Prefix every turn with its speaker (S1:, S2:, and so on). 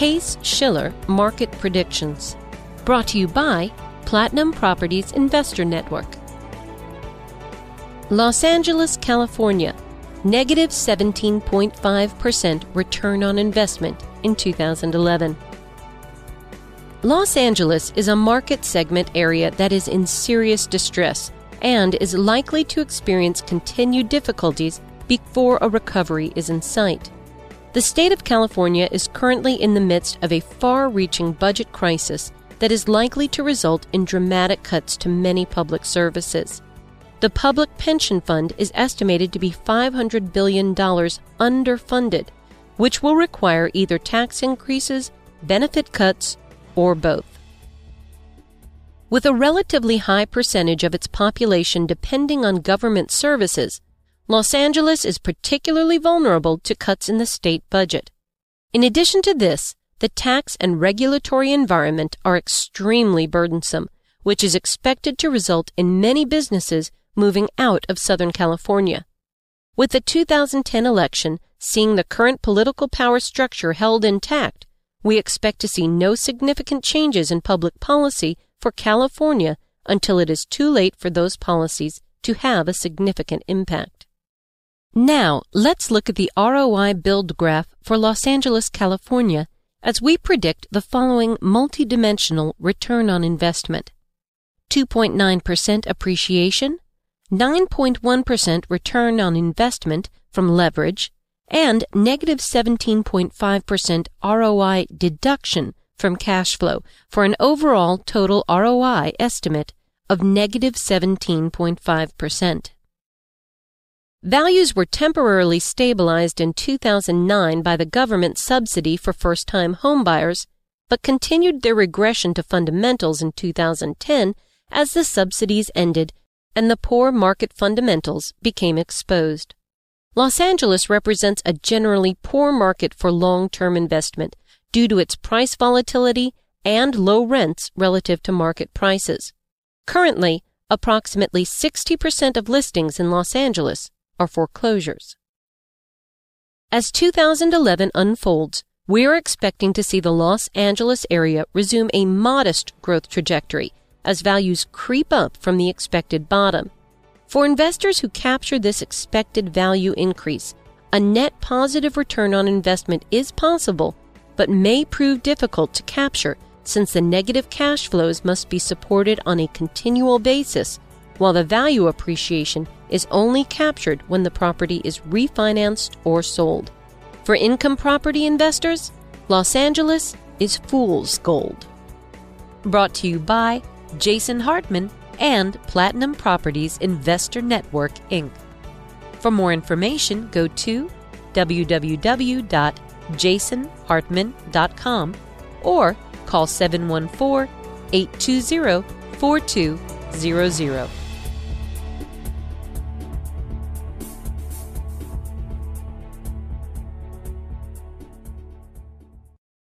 S1: Case Shiller Market Predictions. Brought to you by Platinum Properties Investor Network. Los Angeles, California, negative 17.5% return on investment in 2011. Los Angeles is a market segment area that is in serious distress and is likely to experience continued difficulties before a recovery is in sight. The state of California is currently in the midst of a far reaching budget crisis that is likely to result in dramatic cuts to many public services. The public pension fund is estimated to be $500 billion underfunded, which will require either tax increases, benefit cuts, or both. With a relatively high percentage of its population depending on government services, Los Angeles is particularly vulnerable to cuts in the state budget. In addition to this, the tax and regulatory environment are extremely burdensome, which is expected to result in many businesses moving out of Southern California. With the 2010 election seeing the current political power structure held intact, we expect to see no significant changes in public policy for California until it is too late for those policies to have a significant impact. Now, let's look at the ROI build graph for Los Angeles, California as we predict the following multidimensional return on investment 2.9% appreciation, 9.1% return on investment from leverage, and negative 17.5% ROI deduction from cash flow for an overall total ROI estimate of negative 17.5%. Values were temporarily stabilized in 2009 by the government subsidy for first time homebuyers, but continued their regression to fundamentals in 2010 as the subsidies ended and the poor market fundamentals became exposed. Los Angeles represents a generally poor market for long term investment due to its price volatility and low rents relative to market prices. Currently, approximately 60% of listings in Los Angeles are foreclosures. As 2011 unfolds, we are expecting to see the Los Angeles area resume a modest growth trajectory as values creep up from the expected bottom. For investors who capture this expected value increase, a net positive return on investment is possible, but may prove difficult to capture since the negative cash flows must be supported on a continual basis while the value appreciation is only captured when the property is refinanced or sold. For income property investors, Los Angeles is fool's gold. Brought to you by Jason Hartman and Platinum Properties Investor Network, Inc. For more information, go to www.jasonhartman.com or call 714 820 4200.